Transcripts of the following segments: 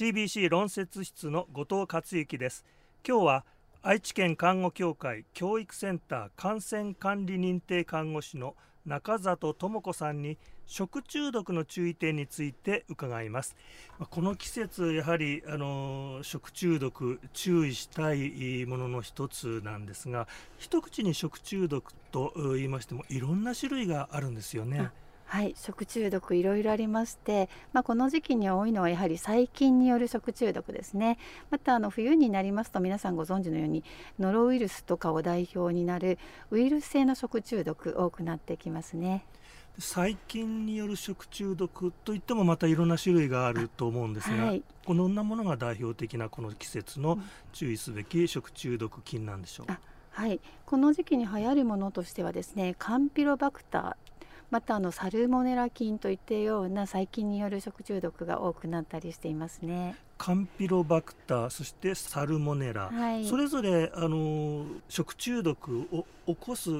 CBC 論説室の後藤克之です今日は愛知県看護協会教育センター感染管理認定看護師の中里智子さんに食中毒の注意点について伺いますこの季節やはりあの食中毒注意したいものの一つなんですが一口に食中毒と言いましてもいろんな種類があるんですよね。はい、食中毒いろいろありまして、まあ、この時期に多いのはやはり細菌による食中毒ですね。またあの冬になりますと皆さんご存知のようにノロウイルスとかを代表になるウイルス性の食中毒多くなってきますね。細菌による食中毒といってもまたいろんな種類があると思うんですが、はい、このなものが代表的なこの季節の注意すべき食中毒菌なんでしょう、はい、この時期に流行るものとしてはですねカンピロバクターまたあのサルモネラ菌といったような細菌による食中毒が多くなったりしていますね。カンピロバクターそしてサルモネラ、はい、それぞれあの食中毒を起こす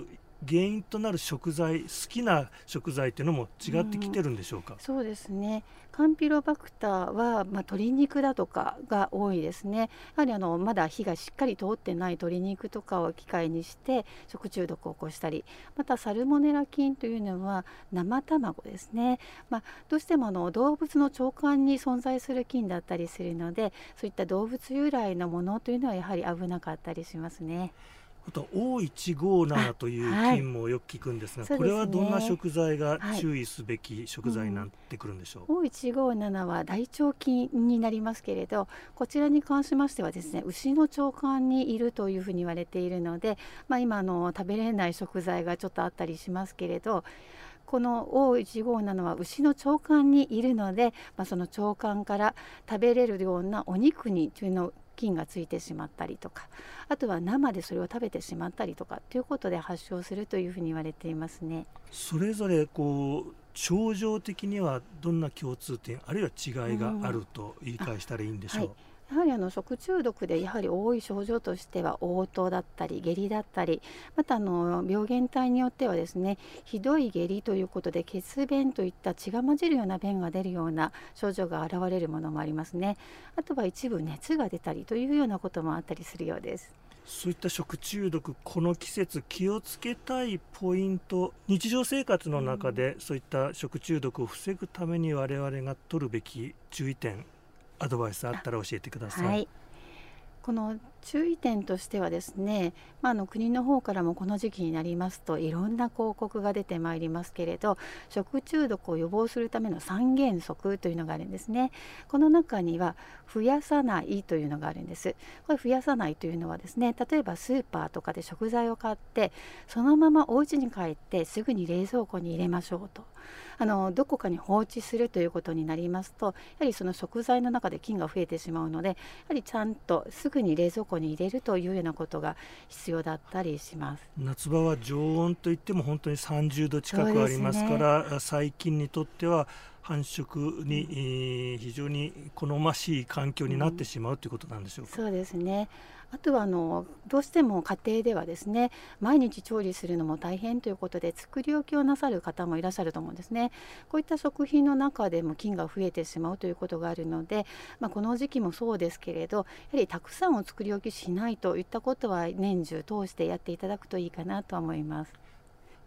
原因となる食材好きな食材っていうのも違ってきてるんでしょうか、うん、そうですね。カンピロバクターは、まあ、鶏肉だとかが多いですね。やはりあのまだ火がしっかり通ってない鶏肉とかを機械にして食中毒を起こしたりまたサルモネラ菌というのは生卵ですね、まあ、どうしてもあの動物の腸管に存在する菌だったりするのでそういった動物由来のものというのはやはり危なかったりしますね。あと O157 という菌もよく聞くんですが、はい、これはどんな食材が注意すべき食材になってくるんでしょう、はいうん、O157 は大腸菌になりますけれどこちらに関しましてはですね牛の腸管にいるというふうに言われているので、まあ、今の食べれない食材がちょっとあったりしますけれどこの O157 は牛の腸管にいるので、まあ、その腸管から食べれるようなお肉にというの菌がついてしまったりとかあとは生でそれを食べてしまったりとかということで発症するというふうに言われていますね。それぞれこう症状的にはどんな共通点あるいは違いがあると言い返したらいいんでしょう、うんやはりあの食中毒でやはり多い症状としては嘔吐だったり下痢だったりまたあの病原体によってはですねひどい下痢ということで血便といった血が混じるような便が出るような症状が現れるものもありますね。あとは一部熱が出たりというようなこともあったりするようです。そういった食中毒この季節気をつけたいポイント日常生活の中でそういった食中毒を防ぐために我々が取るべき注意点アドバイスあったら教えてください。はいこの注意点としてはですね、まあ、の国の方からもこの時期になりますといろんな広告が出てまいりますけれど食中毒を予防するための三原則というのがあるんですね。この中には増やさないというのがあるんです。これ増やさないというのはですね例えばスーパーとかで食材を買ってそのままお家に帰ってすぐに冷蔵庫に入れましょうと。あのどこかに放置するということになりますとやはりその食材の中で菌が増えてしまうのでやはりちゃんとすぐに冷蔵庫に入れるというようなことが必要だったりします。夏場は常温といっても本当に30度近くありますから、ね、細菌にとっては繁殖に、非常に好ましい環境になってしまうということなんでしょうか。そうですねあとはあのどうしても家庭ではですね毎日調理するのも大変ということで作り置きをなさる方もいらっしゃると思うんですねこういった食品の中でも菌が増えてしまうということがあるので、まあ、この時期もそうですけれどやはりたくさんを作り置きしないといったことは年中通してやっていただくといいかなと思います。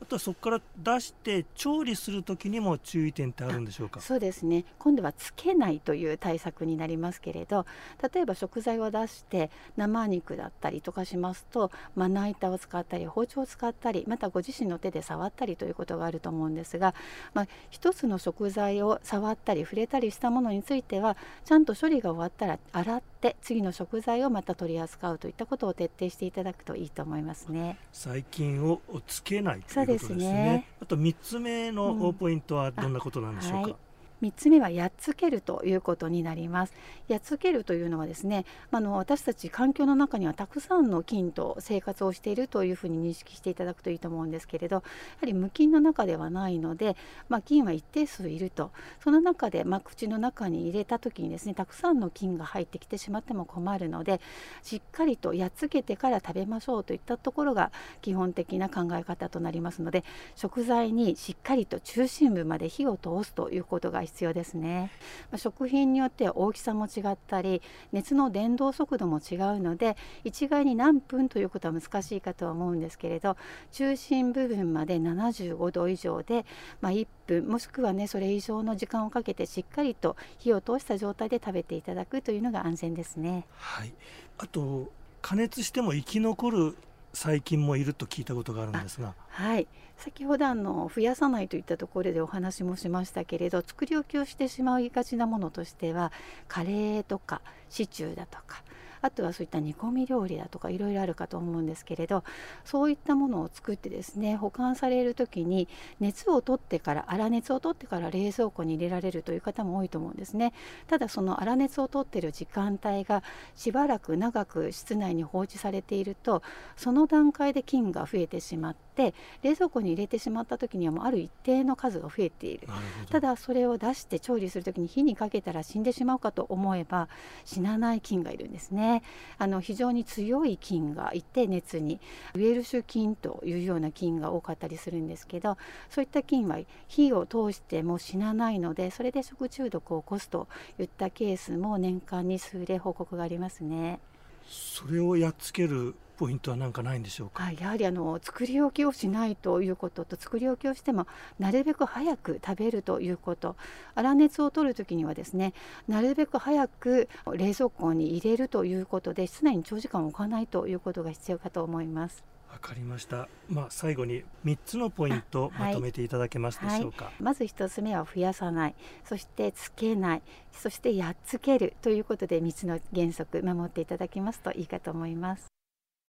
あとはそこから出して調理する時にも注意点ってあるんでしょうか？そうですね。今度はつけないという対策になりますけれど例えば食材を出して生肉だったりとかしますとまな板を使ったり包丁を使ったりまたご自身の手で触ったりということがあると思うんですが、まあ、一つの食材を触ったり触れたりしたものについてはちゃんと処理が終わったら洗って次の食材をまた取り扱うといったことを徹底していただくといいと思いますね。細菌をつけないというですね。あと3つ目のポイントはどんなことなんでしょうか？うんはい3つ目はやっつけるということになります。やっつけるというのはですね、あの私たち環境の中にはたくさんの菌と生活をしているというふうに認識していただくといいと思うんですけれどやはり無菌の中ではないので、まあ、菌は一定数いるとその中で、まあ、口の中に入れた時にですねたくさんの菌が入ってきてしまっても困るのでしっかりとやっつけてから食べましょうといったところが基本的な考え方となりますので食材にしっかりと中心部まで火を通すということが必必要ですね、ま、食品によっては大きさも違ったり熱の伝導速度も違うので一概に何分ということは難しいかとは思うんですけれど中心部分まで75度以上で、まあ、1分もしくはねそれ以上の時間をかけてしっかりと火を通した状態で食べていただくというのが安全ですね。はい、あと加熱しても生き残る細菌もいると聞いたことがあるんですが。はい。先ほどあの増やさないといったところでお話もしましたけれど作り置きをしてしまいがちなものとしてはカレーとかシチューだとかあとはそういった煮込み料理だとかいろいろあるかと思うんですけれどそういったものを作ってですね保管される時に熱を取ってから粗熱を取ってから冷蔵庫に入れられるという方も多いと思うんですね。ただその粗熱を取ってる時間帯がしばらく長く室内に放置されているとその段階で菌が増えてしまって冷蔵庫に入れてしまった時にはもうある一定の数が増えている。ただそれを出して調理する時に火にかけたら死んでしまうかと思えば死なない菌がいるんですねあの非常に強い菌がいて熱にウェルシュ菌というような菌が多かったりするんですけどそういった菌は火を通しても死なないのでそれで食中毒を起こすといったケースも年間に数例報告がありますね。それをやっつけるポイントは何かないんでしょうか、はい、やはりあの作り置きをしないということと作り置きをしてもなるべく早く食べるということ粗熱を取る時にはですねなるべく早く冷蔵庫に入れるということで室内に長時間置かないということが必要かと思います。わかりました。まあ最後に3つのポイントまとめていただけますでしょうか？はい、まず1つ目は増やさない、そしてつけない、そしてやっつけるということで3つの原則守っていただきますといいかと思います。